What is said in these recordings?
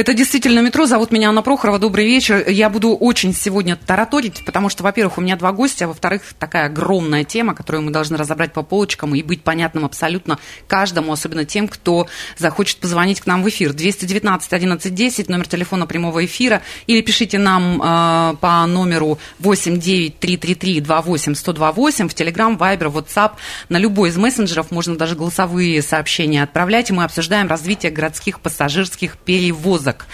Это действительно метро. Зовут меня Анна Прохорова. Добрый вечер. Я буду очень сегодня тараторить, потому что, во-первых, у меня два гостя, а во-вторых, такая огромная тема, которую мы должны разобрать по полочкам и быть понятным абсолютно каждому, особенно тем, кто захочет позвонить к нам в эфир. 219 11 10, номер телефона прямого эфира, или пишите нам э, по номеру 89333 28 128 в Telegram, Viber, WhatsApp, на любой из мессенджеров, можно даже голосовые сообщения отправлять, и мы обсуждаем развитие городских пассажирских перевозок сказок.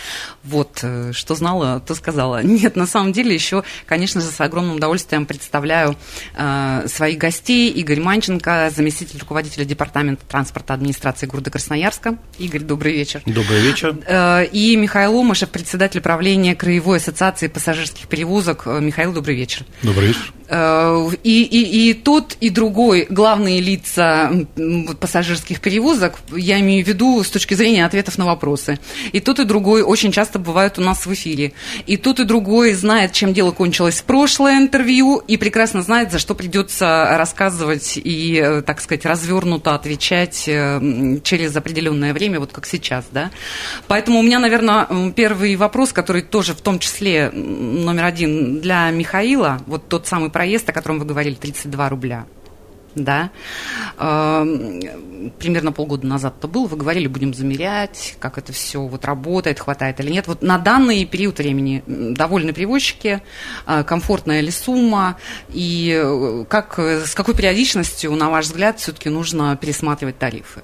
Вот, э, что знала, то сказала. Нет, на самом деле еще, конечно же, с огромным удовольствием представляю э, своих гостей. Игорь Манченко, заместитель руководителя Департамента транспорта администрации города Красноярска. Игорь, добрый вечер. Добрый вечер. Э, и Михаил Ломышев, председатель правления Краевой ассоциации пассажирских перевозок. Э, Михаил, добрый вечер. Добрый вечер. Э, и, и, и тот, и другой главные лица пассажирских перевозок, я имею в виду с точки зрения ответов на вопросы. И тот, и другой очень часто бывают у нас в эфире. И тот, и другой знает, чем дело кончилось в прошлое интервью, и прекрасно знает, за что придется рассказывать и, э, так сказать, развернуто отвечать э, через определенное время, вот как сейчас. Да? Поэтому у меня, наверное, первый вопрос, который тоже в том числе номер один для Михаила, вот тот самый проезд, о котором вы говорили, 32 рубля да, примерно полгода назад это был, вы говорили, будем замерять, как это все вот работает, хватает или нет. Вот на данный период времени довольны перевозчики, а, комфортная ли сумма, и э, как, с какой периодичностью, на ваш взгляд, все-таки нужно пересматривать тарифы?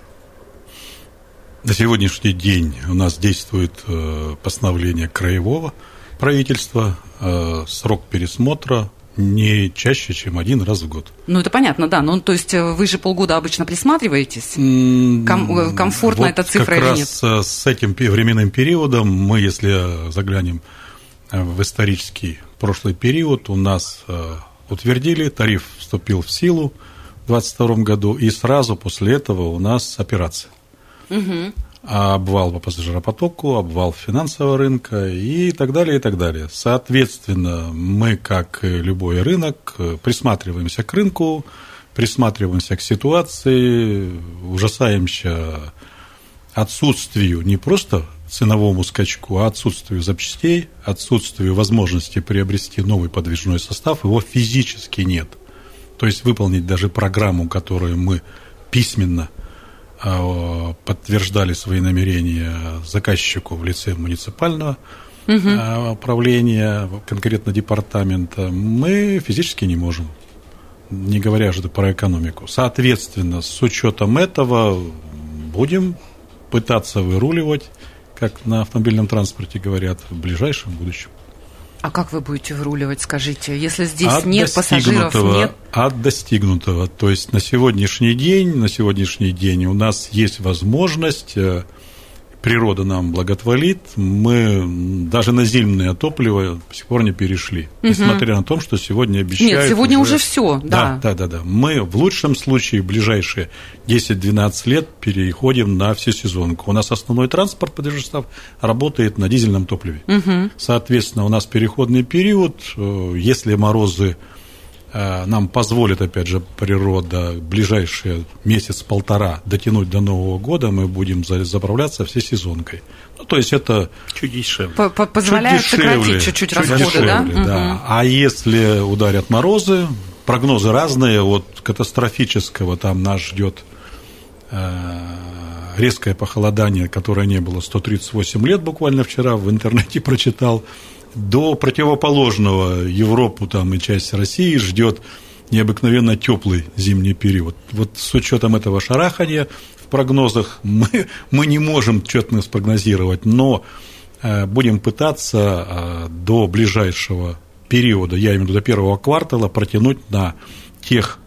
На сегодняшний день у нас действует э, постановление краевого правительства, э, срок пересмотра не чаще, чем один раз в год. Ну, это понятно, да. Ну, то есть э, вы же полгода обычно присматриваетесь? Ком- э, комфортна вот эта цифра как или нет? э, с этим временным периодом мы, если заглянем в исторический прошлый период, у нас утвердили, тариф вступил в силу в 2022 году, и сразу после этого у нас операция. Угу обвал по пассажиропотоку, обвал финансового рынка и так далее, и так далее. Соответственно, мы, как любой рынок, присматриваемся к рынку, присматриваемся к ситуации, ужасаемся отсутствию не просто ценовому скачку, а отсутствию запчастей, отсутствию возможности приобрести новый подвижной состав, его физически нет. То есть выполнить даже программу, которую мы письменно – подтверждали свои намерения заказчику в лице муниципального угу. управления, конкретно департамента, мы физически не можем, не говоря же про экономику. Соответственно, с учетом этого будем пытаться выруливать, как на автомобильном транспорте говорят, в ближайшем будущем. А как вы будете выруливать, скажите, если здесь от нет пассажиров, нет? От достигнутого. То есть на сегодняшний день, на сегодняшний день у нас есть возможность э, природа нам благотворит, мы даже на зимнее топливо до сих пор не перешли. Угу. Несмотря на то, что сегодня обещают... Нет, сегодня уже, уже все, да. Да, да, да, да. Мы в лучшем случае в ближайшие 10-12 лет переходим на всесезонку. У нас основной транспорт, состав, работает на дизельном топливе. Угу. Соответственно, у нас переходный период, э, если морозы нам позволит, опять же, природа ближайшие месяц-полтора дотянуть до Нового года, мы будем заправляться всесезонкой. Ну, то есть это чуть дешевле. Позволяет чуть дешевле, сократить чуть-чуть чуть расходы, дешевле, да? да. Угу. А если ударят морозы, прогнозы разные, от катастрофического там нас ждет э, резкое похолодание, которое не было 138 лет, буквально вчера в интернете прочитал, до противоположного Европу там, и часть России ждет необыкновенно теплый зимний период. Вот с учетом этого шарахания в прогнозах мы, мы не можем четко спрогнозировать, но э, будем пытаться э, до ближайшего периода, я имею в виду до первого квартала, протянуть на тех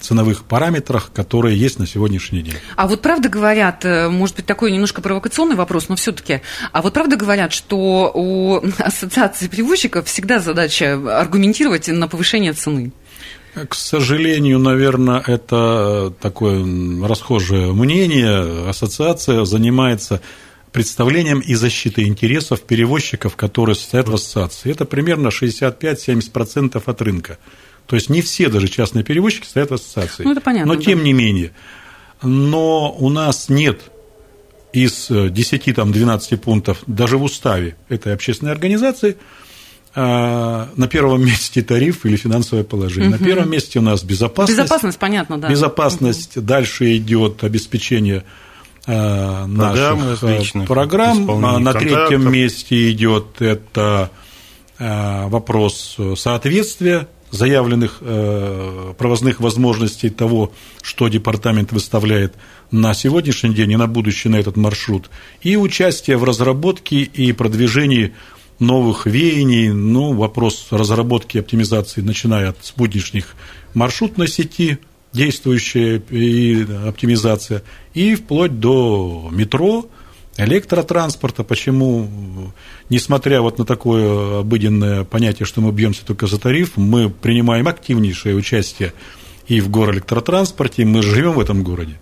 ценовых параметрах, которые есть на сегодняшний день. А вот правда говорят, э, может быть, такой немножко провокационный вопрос, но все-таки, а вот правда говорят, что у ассоциации перевозчиков всегда задача аргументировать на повышение цены? К сожалению, наверное, это такое расхожее мнение. Ассоциация занимается представлением и защитой интересов перевозчиков, которые состоят в ассоциации. Это примерно 65-70% от рынка. То есть не все даже частные перевозчики стоят в ассоциации. Ну, это понятно. Но тем да. не менее. Но у нас нет из 10-12 пунктов даже в уставе этой общественной организации – а, на первом месте тариф или финансовое положение. Угу. На первом месте у нас безопасность. Безопасность, понятно, да. Безопасность. Угу. Дальше идет обеспечение а, наших программ, программ. А, на третьем месте идет это вопрос соответствия заявленных провозных возможностей того, что департамент выставляет на сегодняшний день и на будущее на этот маршрут, и участие в разработке и продвижении новых веяний, ну, вопрос разработки и оптимизации, начиная от спутничных маршрутной сети, действующая и оптимизация, и вплоть до метро, электротранспорта. Почему, несмотря вот на такое обыденное понятие, что мы бьемся только за тариф, мы принимаем активнейшее участие и в горэлектротранспорте, мы живем в этом городе.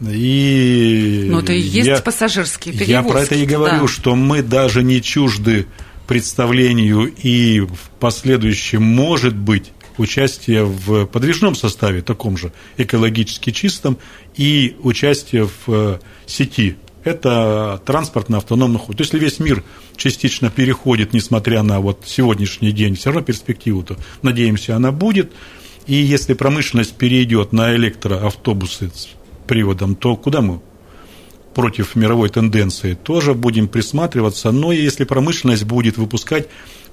И Но это и есть я, пассажирские перевозки. Я про это и говорю, да. что мы даже не чужды представлению и в последующем, может быть, участие в подвижном составе, таком же экологически чистом, и участие в э, сети. Это транспортно-автономный ход. То есть, если весь мир частично переходит, несмотря на вот сегодняшний день, все равно перспективу, то, надеемся, она будет. И если промышленность перейдет на электроавтобусы с приводом, то куда мы против мировой тенденции, тоже будем присматриваться. Но если промышленность будет выпускать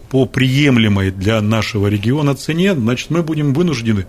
по приемлемой для нашего региона цене, значит, мы будем вынуждены,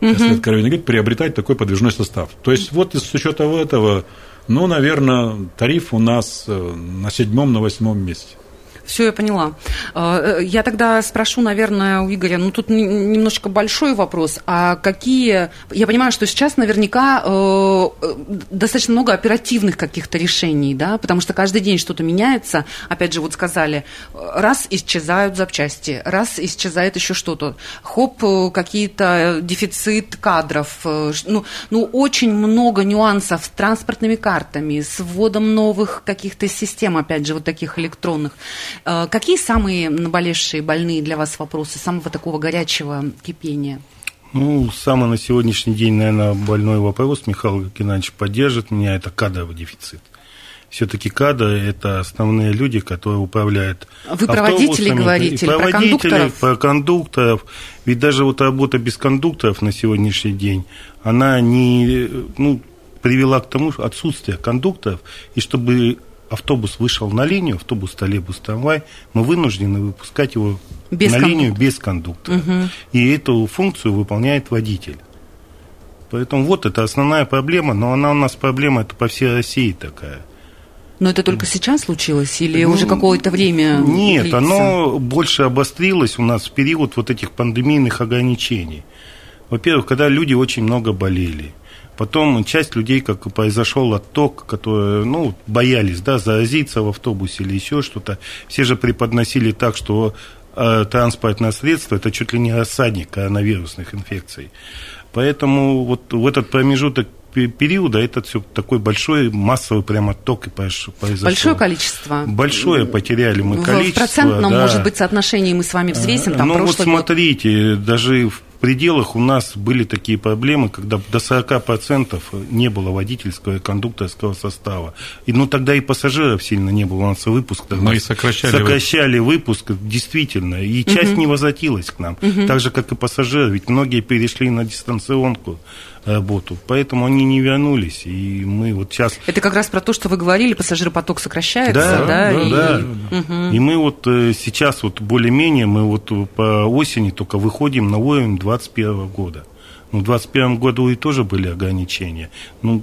угу. если откровенно говорить, приобретать такой подвижной состав. То есть, вот с учетом этого, ну, наверное, тариф у нас э, на седьмом, на восьмом месте. Все, я поняла. А, э, я тогда спрошу, наверное, у Игоря, ну тут немножечко большой вопрос, а какие... Я понимаю, что сейчас наверняка э, э, достаточно много оперативных каких-то решений, да, потому что каждый день что-то меняется. Опять же, вот сказали, раз исчезают запчасти, раз исчезает еще что-то. Хоп, какие-то дефицит кадров. Ну, ну, очень много нюансов с транспортными картами, с вводом новых каких-то систем, опять же, вот таких электронных. Э, какие самые наболевшие, больные для вас вопросы, самого такого горячего кипения? Ну, самый на сегодняшний день, наверное, больной вопрос, Михаил Геннадьевич поддержит меня, это кадровый дефицит. Все-таки кадры – это основные люди, которые управляют Вы про водителей говорите, про, про кондукторов? Про кондукторов. Ведь даже вот работа без кондукторов на сегодняшний день, она не, ну, привела к тому отсутствие кондукторов, и чтобы автобус вышел на линию, автобус, троллейбус, трамвай, мы вынуждены выпускать его без на кондуктора. линию без кондуктора. Угу. И эту функцию выполняет водитель. Поэтому вот это основная проблема, но она у нас проблема это по всей России такая. Но это только сейчас случилось или ну, уже какое-то время? Нет, длится? оно больше обострилось у нас в период вот этих пандемийных ограничений. Во-первых, когда люди очень много болели – Потом часть людей, как произошел отток, которые, ну, боялись, да, заразиться в автобусе или еще что-то, все же преподносили так, что э, транспортное средство – это чуть ли не рассадник коронавирусных инфекций. Поэтому вот в этот промежуток периода это все такой большой массовый прямо отток и произошел. Большое количество. Большое потеряли мы количество. В процентном, да. может быть, соотношении мы с вами взвесим. Там ну вот смотрите, год... даже в пределах у нас были такие проблемы, когда до 40% не было водительского и кондукторского состава. И, ну, тогда и пассажиров сильно не было. У нас выпуск тогда Мы сокращали, сокращали выпуск, действительно. И часть угу. не возвратилась к нам. Угу. Так же, как и пассажиры. Ведь многие перешли на дистанционку работу. Поэтому они не вернулись. И мы вот сейчас... Это как раз про то, что вы говорили, пассажиропоток сокращается, да? Да, да. И, да. Угу. и мы вот э, сейчас вот более-менее, мы вот по осени только выходим на уровень 2021 года. Ну, в 2021 году и тоже были ограничения. Ну,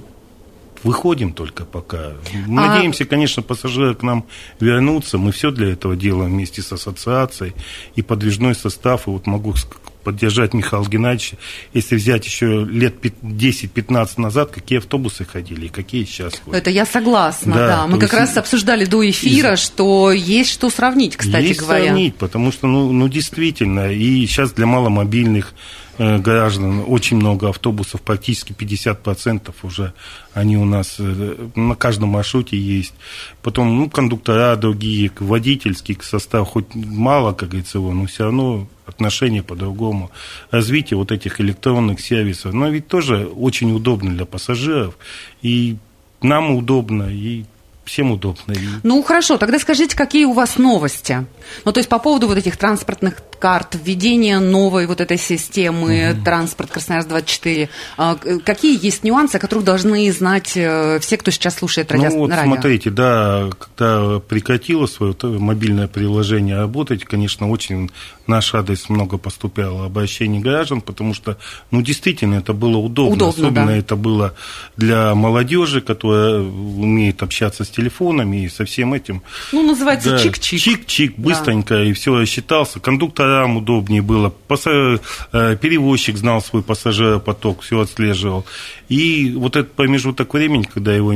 выходим только пока. А... Надеемся, конечно, пассажиры к нам вернутся. Мы все для этого делаем вместе с ассоциацией. И подвижной состав, и вот могу поддержать Михаила Геннадьевича. Если взять еще лет 10-15 назад, какие автобусы ходили и какие сейчас ходят. Это я согласна, да. Да, Мы как есть- раз обсуждали до эфира, что есть что сравнить, кстати Есть говоря. сравнить, потому что, ну, ну, действительно, и сейчас для маломобильных граждан очень много автобусов, практически 50% уже они у нас э, на каждом маршруте есть. Потом, ну, кондуктора другие, водительский состав, хоть мало, как говорится, его, но все равно отношения по-другому. Развитие вот этих электронных сервисов, но ведь тоже очень удобно для пассажиров, и нам удобно, и всем удобно. Ну, хорошо, тогда скажите, какие у вас новости? Ну, то есть по поводу вот этих транспортных карт, введения новой вот этой системы «Транспорт Красноярск-24», а, какие есть нюансы, о которых должны знать э, все, кто сейчас слушает радио? Ну вот радио? смотрите, да, когда прекратило свое мобильное приложение работать, конечно, очень наш адрес много поступало обращений граждан, потому что, ну, действительно, это было удобно. Удобно, Особенно да. это было для молодежи, которая умеет общаться с телефонами и со всем этим. Ну, называется Да, чик-чик. Чик-чик, Да. быстренько, и все рассчитался. Кондукторам удобнее было. Пасса- э, Перевозчик знал свой пассажиропоток, все отслеживал. И вот этот промежуток времени, когда его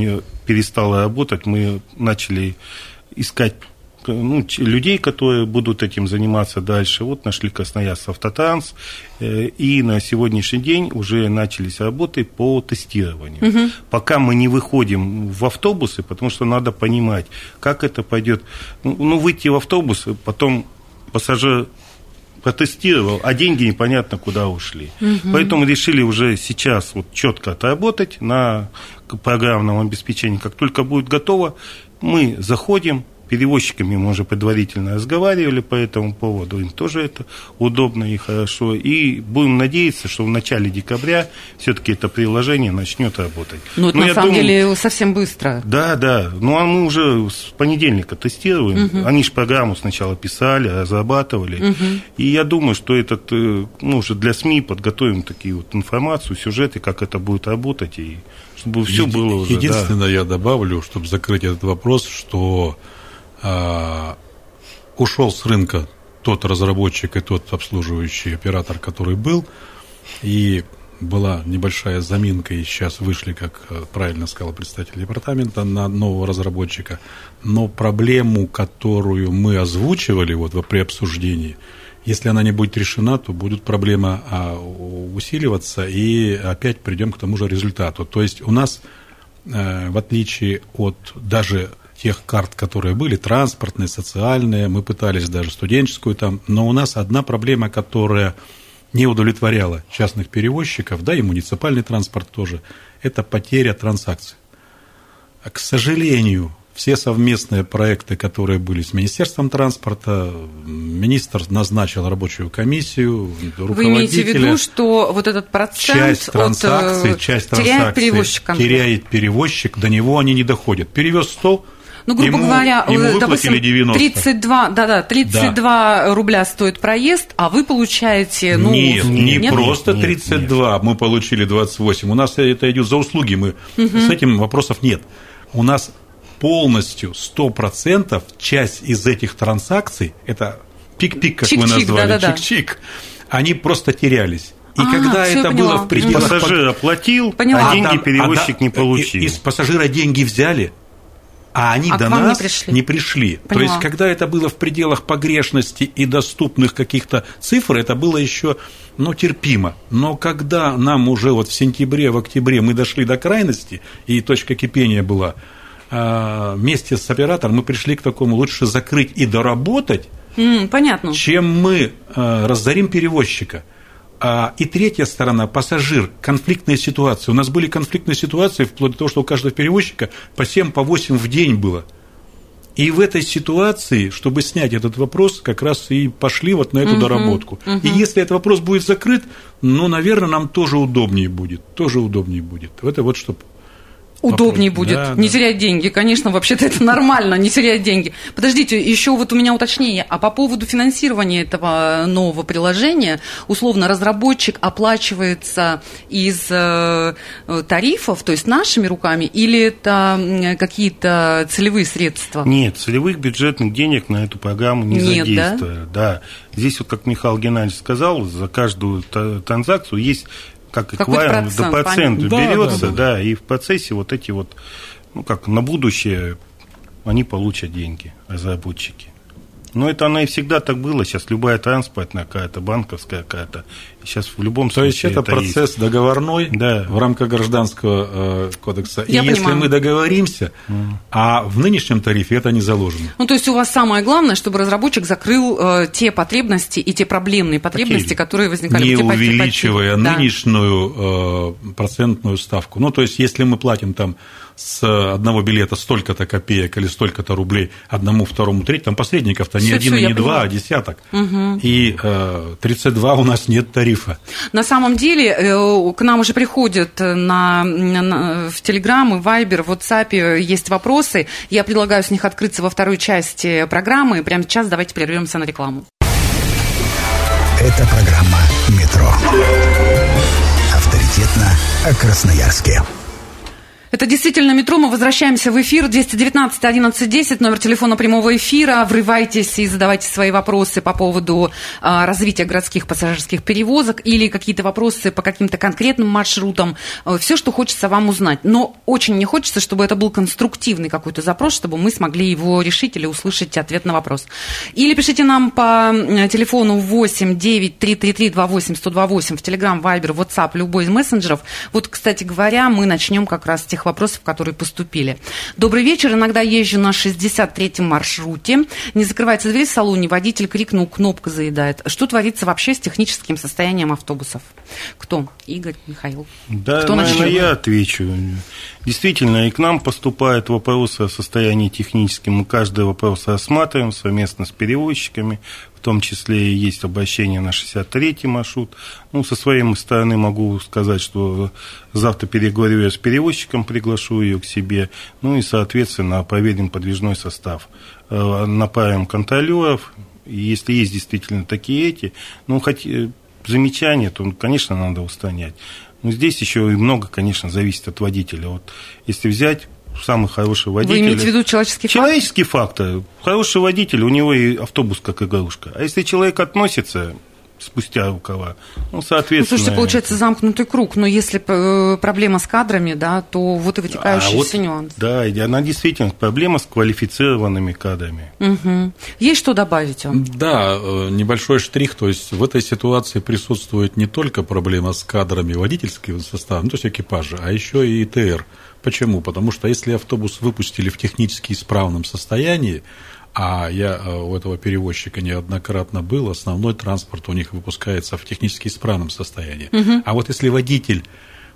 перестало работать, мы начали искать ну, людей, которые будут этим заниматься дальше. Вот нашли Красноярск Автотранс, э, и на сегодняшний день уже начались работы по тестированию. Пока мы не выходим в автобусы, потому что надо понимать, как это пойдет. Ну, ну, выйти в автобус, потом пассажир протестировал, а деньги непонятно куда ушли. Поэтому решили уже сейчас вот четко отработать на программном обеспечении. Как только будет готово, мы заходим, перевозчиками мы уже предварительно разговаривали по этому поводу, им тоже это удобно и хорошо. И будем надеяться, что в начале декабря все-таки это приложение начнет работать. Ну, это Но на самом думаю- деле совсем быстро. да, да. Ну, а мы уже с понедельника тестируем. Они же программу сначала писали, разрабатывали. И я думаю, что этот, э, ну, уже для СМИ подготовим такие вот информацию, сюжеты, как это будет работать, и чтобы все Еди- было уже. да. Единственное, я добавлю, чтобы закрыть этот вопрос, что ушел с рынка тот разработчик и тот обслуживающий оператор, который был, и была небольшая заминка, и сейчас вышли, как э, правильно сказал представитель департамента, на нового разработчика. Но проблему, которую мы озвучивали вот во- при обсуждении, если она не будет решена, то будет проблема а, усиливаться, и опять придем к тому же результату. То есть у нас, э, в отличие от даже тех карт, которые были, транспортные, социальные, мы пытались даже студенческую там, но у нас одна проблема, которая не удовлетворяла частных перевозчиков, да и муниципальный транспорт тоже, это потеря транзакций. А, К сожалению, все совместные проекты, которые были с Министерством транспорта, министр назначил рабочую комиссию, Вы имеете в виду, руководителя. что вот этот процент часть от, транзакций, э, часть теряет транзакций перевозчик конкретно? теряет перевозчик, до него они не доходят. Перевез 100, Ну, грубо ему, говоря, ему э, допустим, 90. 32, да, да, 32 рубля стоит проезд, а вы получаете, ну, нет, не нет? просто Нет, 32, мы получили 28. У нас это идет за услуги, мы с этим вопросов нет. У нас полностью 100% часть из этих транзакций, это пик-пик, как вы Чик-чик, назвали, да-да-да. чик-чик, они просто терялись. И А, когда это было в пределах... Пассажир оплатил, Поняла. а деньги там- перевозчик а да- не получил. Из пассажира деньги взяли, а они А до вам не нас пришли. пришли. То есть, когда это было в пределах погрешности и доступных каких-то цифр, это было еще ну, терпимо. Но когда нам уже вот в сентябре, в октябре мы дошли до крайности, и точка кипения была, а, вместе с оператором мы пришли к такому, лучше закрыть и доработать, М, понятно. чем мы э, разорим перевозчика. А, и третья сторона, пассажир, конфликтные ситуации. У нас были конфликтные ситуации, вплоть до того, что у каждого перевозчика по 7, по 8 в день было. И в этой ситуации, чтобы снять этот вопрос, как раз и пошли вот на эту доработку. И если этот вопрос будет закрыт, ну, наверное, нам тоже удобнее будет. Тоже удобнее будет. Это вот чтобы удобнее будет, Да, не да. терять деньги. Конечно, вообще-то это нормально, не терять деньги. Подождите, еще вот у меня уточнение. А по поводу финансирования этого нового приложения, условно, разработчик оплачивается из э, тарифов, то есть нашими руками, или это какие-то целевые средства? Нет, целевых бюджетных денег на эту программу не Нет, да? задействовано. Да? Здесь вот, как Михаил Геннадьевич сказал, за каждую транзакцию есть как процент понятно. Да, берется, да, да, да. и в процессе вот эти вот, ну как, на будущее они получат деньги, разработчики. Но это оно и всегда так было. Сейчас любая транспортная какая-то, банковская какая-то. Сейчас в любом То есть случае это процесс есть. договорной Да. в рамках гражданского э, кодекса. Я и если понимаю. мы договоримся, а в нынешнем тарифе это не заложено. Ну, то есть у вас самое главное, чтобы разработчик закрыл э, те потребности и те проблемные потребности, Потери. которые возникали. не потери- увеличивая потери. Да. нынешнюю э, процентную ставку. Ну, то есть, если мы платим там с одного билета столько-то копеек или столько-то рублей одному, второму, третьему, там посредников-то не один и не два, а десяток. И э, 32 у нас нет тарифа. На самом деле э, к нам уже приходят на, на- в Телеграм и Вайбер, в WhatsApp есть вопросы. Я предлагаю с них открыться во второй части программы. Прямо сейчас давайте прервемся на рекламу. Это программа «Метро». Авторитетно о Красноярске. Это действительно метро. Мы возвращаемся в эфир. 219 11 10, номер телефона прямого эфира. Врывайтесь и задавайте свои вопросы по поводу а, развития городских пассажирских перевозок или какие-то вопросы по каким-то конкретным маршрутам. Все, что хочется вам узнать. Но очень не хочется, чтобы это был конструктивный какой-то запрос, чтобы мы смогли его решить или услышать ответ на вопрос. Или пишите нам по телефону 8 9 333 28 128 в Telegram, Viber, WhatsApp, любой из мессенджеров. Вот, кстати говоря, мы начнем как раз с тех вопросов, которые поступили. Добрый вечер. Иногда езжу на 63-м маршруте. Не закрывается дверь в салоне, водитель крикнул, кнопка заедает. Что творится вообще с техническим состоянием автобусов? Кто? Игорь, Михаил? Да, Кто наверное, начнет? я отвечу. Действительно, и к нам поступают вопросы о состоянии техническом. Мы каждый вопрос рассматриваем совместно с перевозчиками. В том числе и есть обращение на 63-й маршрут. Ну, со своей стороны могу сказать, что завтра переговорю я с перевозчиком, приглашу ее к себе. Ну и, соответственно, проверим подвижной состав. Э, Направим контролеров. Если есть действительно такие эти, ну, хоть э, замечания, то, конечно, надо устранять. Но здесь еще и много, конечно, зависит от водителя. Вот если взять самый хороший водитель... Вы имеете в виду человеческий фактор? Человеческий фактор. Хороший водитель, у него и автобус как игрушка. А если человек относится спустя рукава, ну, Ну, соответственно... слушайте, получается замкнутый круг, но если э, проблема с кадрами, да, то вот и вытекающий а вот, нюанс. Да, и она действительно проблема с квалифицированными кадрами. Мгм. Есть что добавить вам? Да, э, небольшой штрих, то есть в этой ситуации присутствует не только проблема с кадрами водительского состава, ну, то есть экипажа, а еще и ИТР. Почему? Потому что если автобус выпустили в технически исправном состоянии, а я э, у этого перевозчика неоднократно был, основной транспорт у них выпускается в технически исправном состоянии. А вот если водитель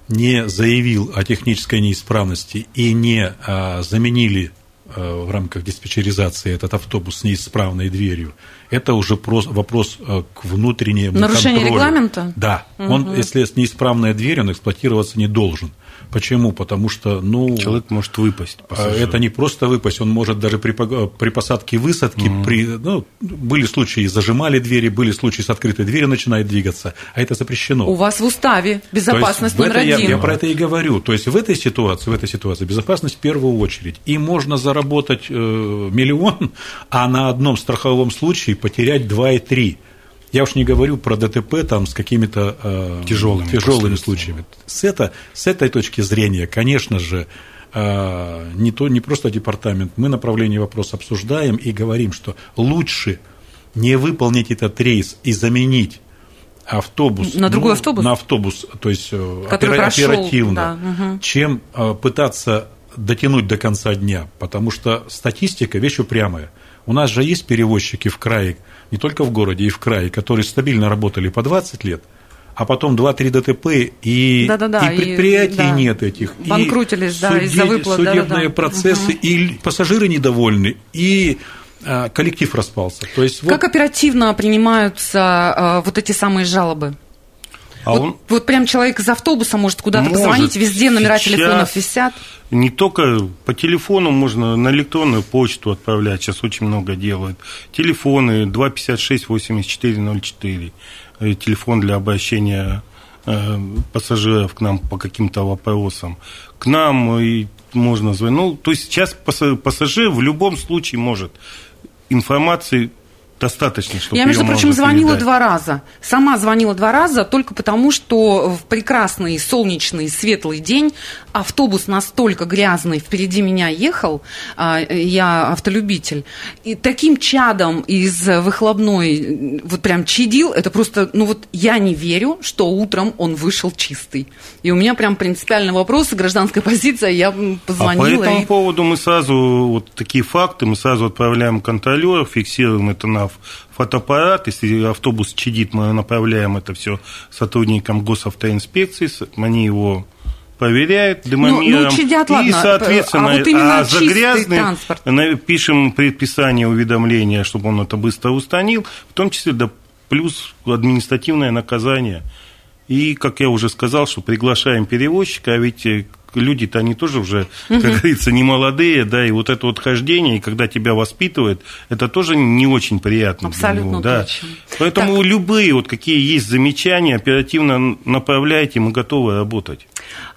не заявил о технической неисправности и не а, заменили э, в рамках диспетчеризации этот автобус с неисправной дверью, это уже прос- вопрос э, к внутреннему Нарушение контролю. регламента? Да. Он, если с неисправная дверь, он эксплуатироваться не должен. Почему? Потому что, ну, Человек может выпасть. пассажир. это не просто выпасть, он может даже при, при посадке высадке, при, ну, были случаи, зажимали двери, были случаи с открытой дверью начинает двигаться, а это запрещено. У вас в уставе То есть безопасность номер этой- я, один. я про это и говорю. То есть в этой ситуации, в этой ситуации безопасность в первую очередь. И можно заработать э, миллион, а на одном страховом случае потерять 2 и 3. Я уж не говорю про ДТП там с какими-то э, Тяжелыми тяжелыми случаями. С, это, с этой точки зрения, конечно же, э, не, то, не просто департамент, мы направление вопроса обсуждаем и говорим, что лучше не выполнить этот рейс и заменить автобус На другой ну, автобус? на автобус, то есть э, Который опера- прошел, оперативно, да, мгм. чем э, пытаться дотянуть до конца дня, потому что статистика вещь упрямая. У нас же есть перевозчики в крае, не только в городе, и в крае, которые стабильно работали по 20 лет, а потом 2-3 ДТП, и, и и- предприятий да. нет этих. и Банкротились, да, из-за выплат, Судебные да-да-да. процессы, и пассажиры недовольны, и э, коллектив распался. То есть вот Как оперативно принимаются э, вот эти самые жалобы? А вот, он вот прям человек из автобуса может куда-то Может. позвонить, везде номера Сейчас телефонов висят. не только по телефону можно на электронную почту отправлять, сейчас очень много делают. Телефоны 256-8404, э, телефон для обращения э, пассажиров к нам по каким-то вопросам. К нам и можно звонить. Ну, то есть сейчас пасса- пассажир в любом случае может информации достаточно, чтобы Я, между прочим, звонила передать. два раза. Сама звонила два раза только потому, что в прекрасный солнечный светлый день автобус настолько грязный впереди меня ехал, а, я автолюбитель, и таким чадом из выхлопной вот прям чадил, это просто, ну вот я не верю, что утром он вышел чистый. И у меня прям принципиальный вопрос, гражданская позиция, я м, А по позвонила. этому и- поводу мы сразу, вот такие факты, мы сразу отправляем контролеров, фиксируем это на ф- фотоаппарат. Если автобус чадит, мы направляем это все сотрудникам госавтоинспекции, они его проверяют дымомером. ну, чадят, и, ладно, соответственно, а вот именно за грязный транспорт. пишем предписание уведомления, чтобы он это быстро устранил, в том числе да, плюс административное наказание. И, как я уже сказал, что приглашаем перевозчика, а ведь э, люди-то они тоже уже, как говорится, не молодые, да, и вот это вот хождение, и когда тебя воспитывают, это тоже не очень приятно. для Абсолютно него, да. точно. Поэтому Так. любые вот какие есть замечания, оперативно направляйте, мы готовы работать.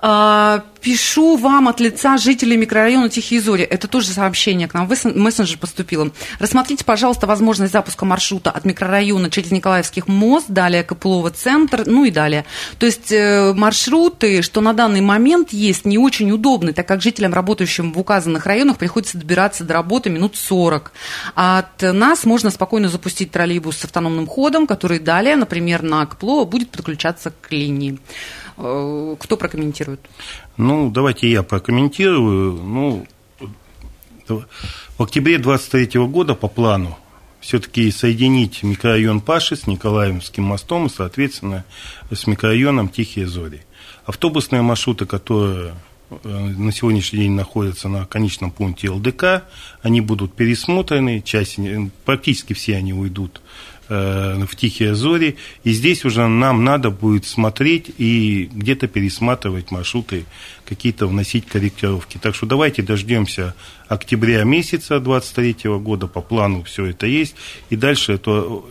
А, Пишу вам от лица жителей микрорайона Тихие Зори. Это тоже сообщение к нам в мессен- мессенджер поступило. Рассмотрите, пожалуйста, возможность запуска маршрута от микрорайона через Николаевских мост, далее Копылова центр, ну и далее. То есть э, маршруты, что на данный момент есть, не очень удобны, так как жителям, работающим в указанных районах, приходится добираться до работы минут 40. А от нас можно спокойно запустить троллейбус с автономным ходом, который далее, например, на Копылова будет подключаться к линии. Э, Кто прокомментирует? Ну, давайте я прокомментирую. Ну, в октябре 23 года по плану все-таки соединить микрорайон Паши с Николаевским мостом и, соответственно, с микрорайоном Тихие Зори. Автобусные маршруты, которые э, на сегодняшний день находятся на конечном пункте ЛДК, они будут пересмотрены, часть, э, практически все они уйдут в Тихие Зори, и здесь уже нам надо будет смотреть и где-то пересматривать маршруты, какие-то вносить корректировки. Так что давайте дождемся октября месяца 23 года, по плану все это есть, и дальше эту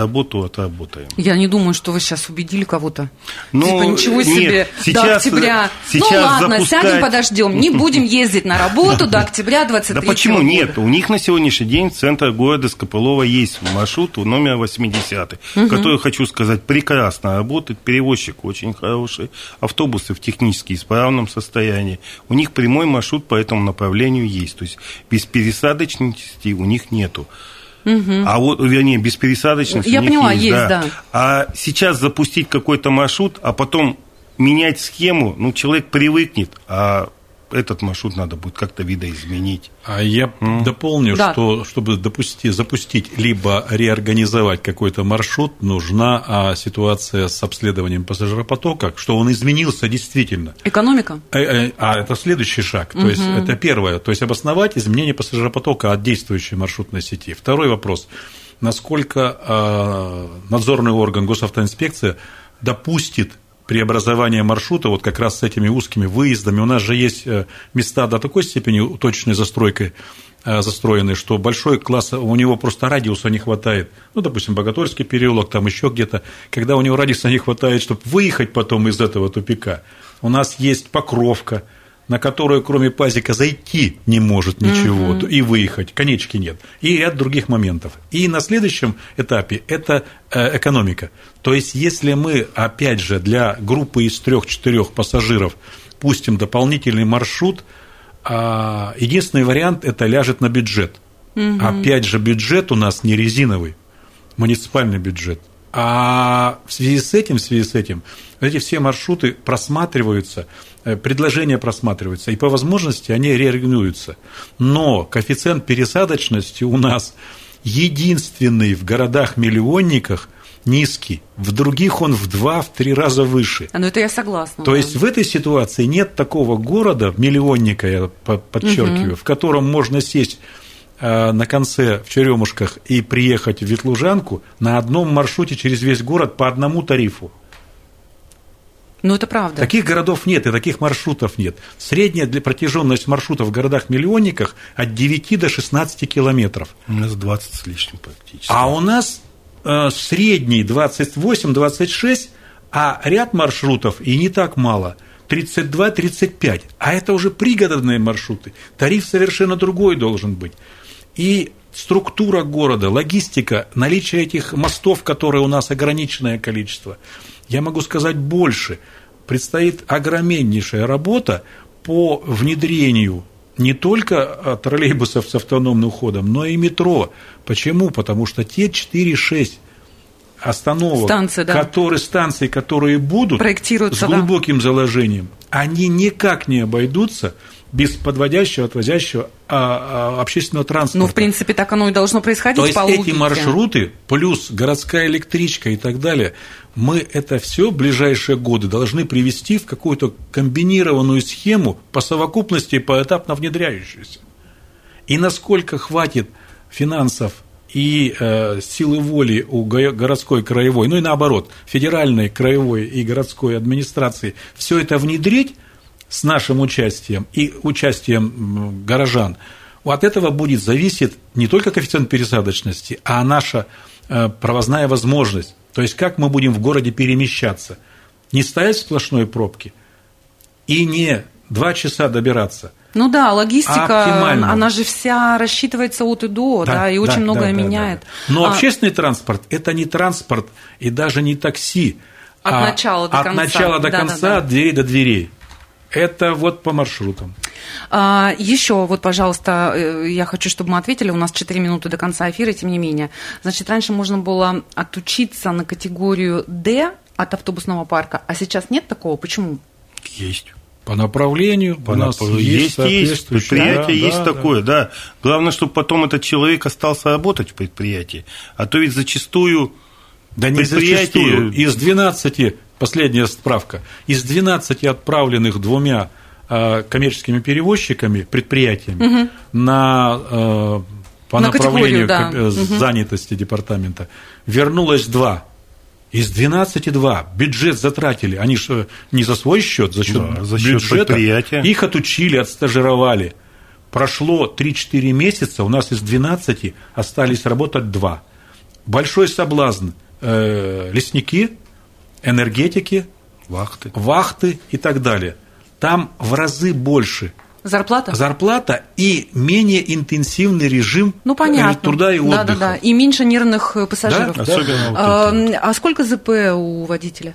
работу отработаем. Я не думаю, что вы сейчас убедили кого-то. Ну, типа, ничего нет, себе, до сейчас- октября. сейчас ну ладно, запускать- сядем, подождем. Не будем ездить на работу до октября 23 Да почему нет? У них на сегодняшний день центр города Скополова есть маршрут номер 80, который, хочу сказать, прекрасно работает. Перевозчик очень хороший. Автобусы в технически исправном состоянии. У них прямой маршрут по этому направлению есть. То есть без пересадочности у них нету. А вот, вернее, без пересадочности Я у них поняла, есть, есть, да. да. А сейчас запустить какой-то маршрут, а потом менять схему, ну, человек привыкнет, а этот маршрут надо будет как-то видоизменить. А я дополню, Да. что чтобы допусти- запустить либо реорганизовать какой-то маршрут, нужна а, ситуация с обследованием пассажиропотока, что он изменился действительно. Экономика? Э, э, А это следующий шаг. То есть это первое. То есть обосновать изменение пассажиропотока от действующей маршрутной сети. Второй вопрос. Насколько э, надзорный орган госавтоинспекция допустит преобразование маршрута вот как раз с этими узкими выездами. У нас же есть э, места до такой степени уточной застройкой э, застроены, что большой класс, у него просто радиуса не хватает. Ну, допустим, Богатырский переулок, там еще где-то. Когда у него радиуса не хватает, чтобы выехать потом из этого тупика. У нас есть покровка, на которую кроме пазика зайти не может ничего, и выехать, конечки нет, и ряд других моментов. И на следующем этапе это э, экономика. То есть, если мы, опять же, для группы из трех-четырех пассажиров пустим дополнительный маршрут, а, единственный вариант это ляжет на бюджет. Опять же, бюджет у нас не резиновый, муниципальный бюджет. А в связи с этим, в связи с этим, эти все маршруты просматриваются, э, предложения просматриваются, и по возможности они реорганизуются. Но коэффициент пересадочности у нас единственный в городах-миллионниках низкий, в других он в два-три раза выше. А, Ну, это я согласна. То да. есть в этой ситуации нет такого города, миллионника, я по- подчеркиваю, в котором можно сесть на конце в Черемушках и приехать в Ветлужанку на одном маршруте через весь город по одному тарифу. Ну, это правда. Таких городов нет и таких маршрутов нет. Средняя для протяженность маршрутов в городах-миллионниках от 9 до 16 километров. У нас 20 с лишним практически. А у нас э, средний 28-26, а ряд маршрутов и не так мало. 32-35. А это уже пригородные маршруты. Тариф совершенно другой должен быть. И структура города, логистика, наличие этих мостов, которые у нас ограниченное количество. Я могу сказать больше. Предстоит огромнейшая работа по внедрению не только а, троллейбусов с автономным ходом, но и метро. Почему? Потому что те 4-6 остановок, Станции, да. которые, станции, которые будут с да. глубоким заложением, они никак не обойдутся без подводящего, отвозящего а, а, общественного транспорта. Ну, в принципе, так оно и должно происходить То есть по эти логике. маршруты, плюс городская электричка и так далее, мы это все в ближайшие годы должны привести в какую-то комбинированную схему по совокупности и поэтапно внедряющуюся. И насколько хватит финансов и э, силы воли у го- городской, краевой, ну и наоборот, федеральной, краевой и городской администрации все это внедрить с нашим участием и участием горожан, от этого будет зависеть не только коэффициент пересадочности, а наша э, провозная возможность. То есть как мы будем в городе перемещаться. Не стоять в сплошной пробке и не два часа добираться. Ну да, логистика, она же вся рассчитывается от и до, да, и очень да, многое да, да, меняет. да. Но А, общественный транспорт – это не транспорт и даже не такси. От а начала до от конца. начала до Да, да, конца, да. от дверей до дверей. Это вот по маршрутам. А, еще вот, пожалуйста, э, я хочу, чтобы мы ответили. У нас 4 минуты до конца эфира, тем не менее. Значит, раньше можно было отучиться на категорию D от автобусного парка, а сейчас нет такого. Почему? Есть. По направлению По у нас есть, есть, предприятие Да, есть да, такое, да. Главное, чтобы потом этот человек остался работать в предприятии. А то ведь зачастую Да не предприятие- зачастую. Из 12, последняя справка, из 12 отправленных двумя э, коммерческими перевозчиками, предприятиями на, э, по На направлению да. э, занятости департамента вернулось два. Из 12 два. Бюджет затратили. Они же не за свой счет, за счет Да, за счет бюджета. предприятия. Их отучили, отстажировали. Прошло 3-4 месяца, у нас из 12 остались работать два. Большой соблазн э, лесники, энергетики, вахты. вахты и так далее. Там в разы больше Зарплата? зарплата и менее интенсивный режим Ну, понятно. э, труда и отдыха. Да, да, да. И меньше нервных э, пассажиров. Да, Особенно вот А, это. а сколько ЗП у водителя?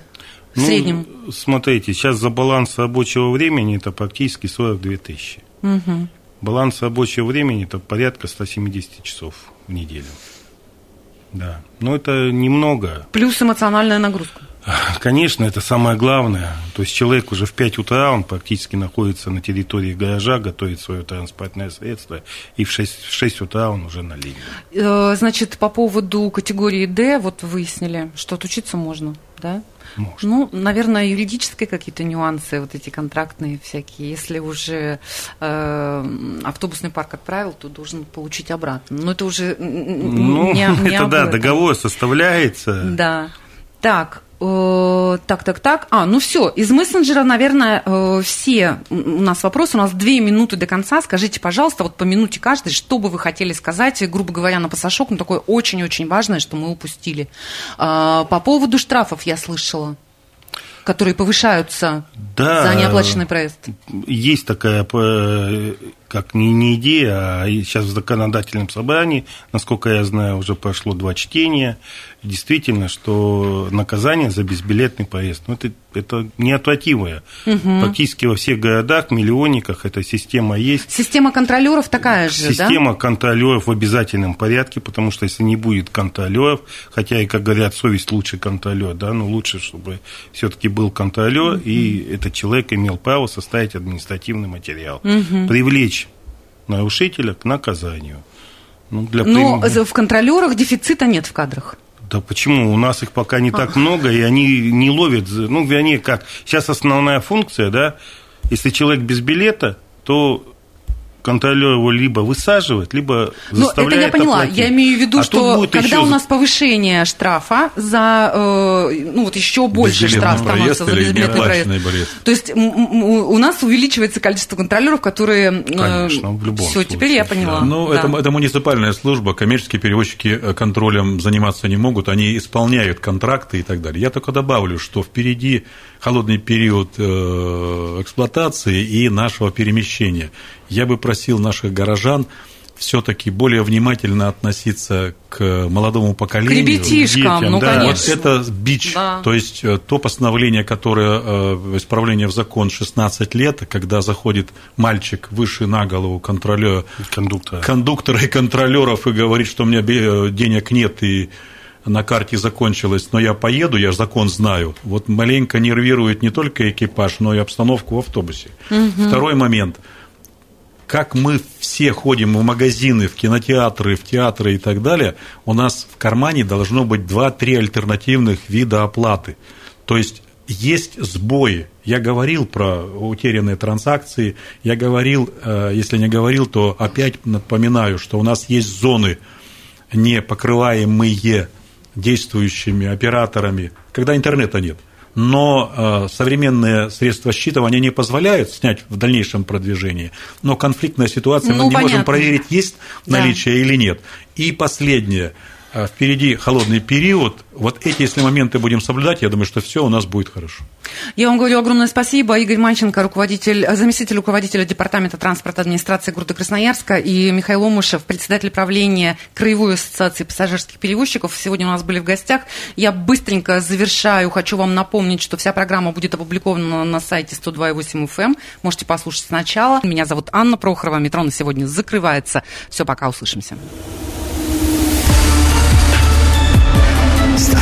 В Ну, среднем? Смотрите, сейчас за баланс рабочего времени это практически 42 тысячи. Мгм. Баланс рабочего времени это порядка 170 часов в неделю. Да. Но это немного. Плюс эмоциональная нагрузка. Конечно, это самое главное. То есть человек уже в 5 утра, он практически находится на территории гаража, готовит свое транспортное средство, и в 6, в 6 утра он уже на линии. Э, Значит, по поводу категории D, вот выяснили, что отучиться можно, да? Можно. Ну, наверное, юридические какие-то нюансы, вот эти контрактные всякие. Если уже э, автобусный парк отправил, то должен получить обратно. Но это уже Ну, не, не это да, этом. договор составляется. Да. Так, э, так, так, так. А, ну все, из мессенджера, наверное, э, все у нас вопросы. У нас две минуты до конца. Скажите, пожалуйста, вот по минуте каждый, что бы вы хотели сказать, грубо говоря, на пассажок, ну такое очень-очень важное, что мы упустили. А, по поводу штрафов я слышала, которые повышаются Да. за неоплаченный проезд. Есть такая, э, как не, не идея, а сейчас в законодательном собрании, насколько я знаю, уже прошло два чтения. Действительно, что наказание за безбилетный проезд, ну, это, это неотвратимое. Практически во всех городах, миллионниках эта система есть. Система контролеров такая же, да? Система контролеров в обязательном порядке, потому что если не будет контролеров, хотя и, как говорят, совесть лучше контролер, да, но лучше, чтобы все-таки был контролер, и этот человек имел право составить административный материал, привлечь нарушителя к наказанию. Ну, для Но прим- за- в контролерах дефицита нет в кадрах. Да почему? У нас их пока не так много, и они не ловят. Ну, вернее, как. Сейчас основная функция, да, если человек без билета, то контролер его либо высаживает, либо ну, заставляет это я поняла. оплатить. Я имею в виду, А что когда еще у нас повышение штрафа за, э, ну вот еще больше штраф становится проезд за безбилетный проезд. То есть у нас увеличивается количество контролеров, которые... Конечно, в любом Все, теперь я случае, поняла. да. Ну, Да. это, это муниципальная служба, коммерческие перевозчики э, контролем заниматься не могут, они исполняют контракты и так далее. Я только добавлю, что впереди холодный период э, эксплуатации и нашего перемещения. Я бы просил наших горожан все-таки более внимательно относиться к молодому К поколению. ребятишкам, детям, ну, да. Вот конечно. это бич, Да. то есть э, то постановление, которое э, исправление в закон 16 лет, когда заходит мальчик выше на голову контролера, Кондуктора. кондуктора и контролеров и говорит, что у меня денег нет и на карте закончилось, но я поеду, я же закон знаю. Вот маленько нервирует не только экипаж, но и обстановку в автобусе. Второй момент. Как мы все ходим в магазины, в кинотеатры, в театры и так далее, у нас в кармане должно быть 2-3 альтернативных вида оплаты. То есть есть сбои. Я говорил про утерянные транзакции, я говорил, э, если не говорил, то опять напоминаю, что у нас есть зоны, не покрываемые действующими операторами, когда интернета нет. Но э, современные средства считывания не позволяют снять в дальнейшем продвижении. Но конфликтная ситуация, Ну, мы не можем понятно. проверить, есть Да. наличие или нет. И последнее. Э, Впереди холодный период. Вот эти, если моменты будем соблюдать, я думаю, что все у нас будет хорошо. Я вам говорю огромное спасибо. Игорь Манченко, руководитель, э, заместитель руководителя Департамента транспорта администрации города Красноярска, и Михаил Омышев, председатель правления Краевой ассоциации пассажирских перевозчиков. Сегодня у нас были в гостях. Я быстренько завершаю. Хочу вам напомнить, что вся программа будет опубликована на сайте 102.8 FM. Эм. Можете послушать сначала. Меня зовут Анна Прохорова. Метро на сегодня закрывается. Все, пока, услышимся.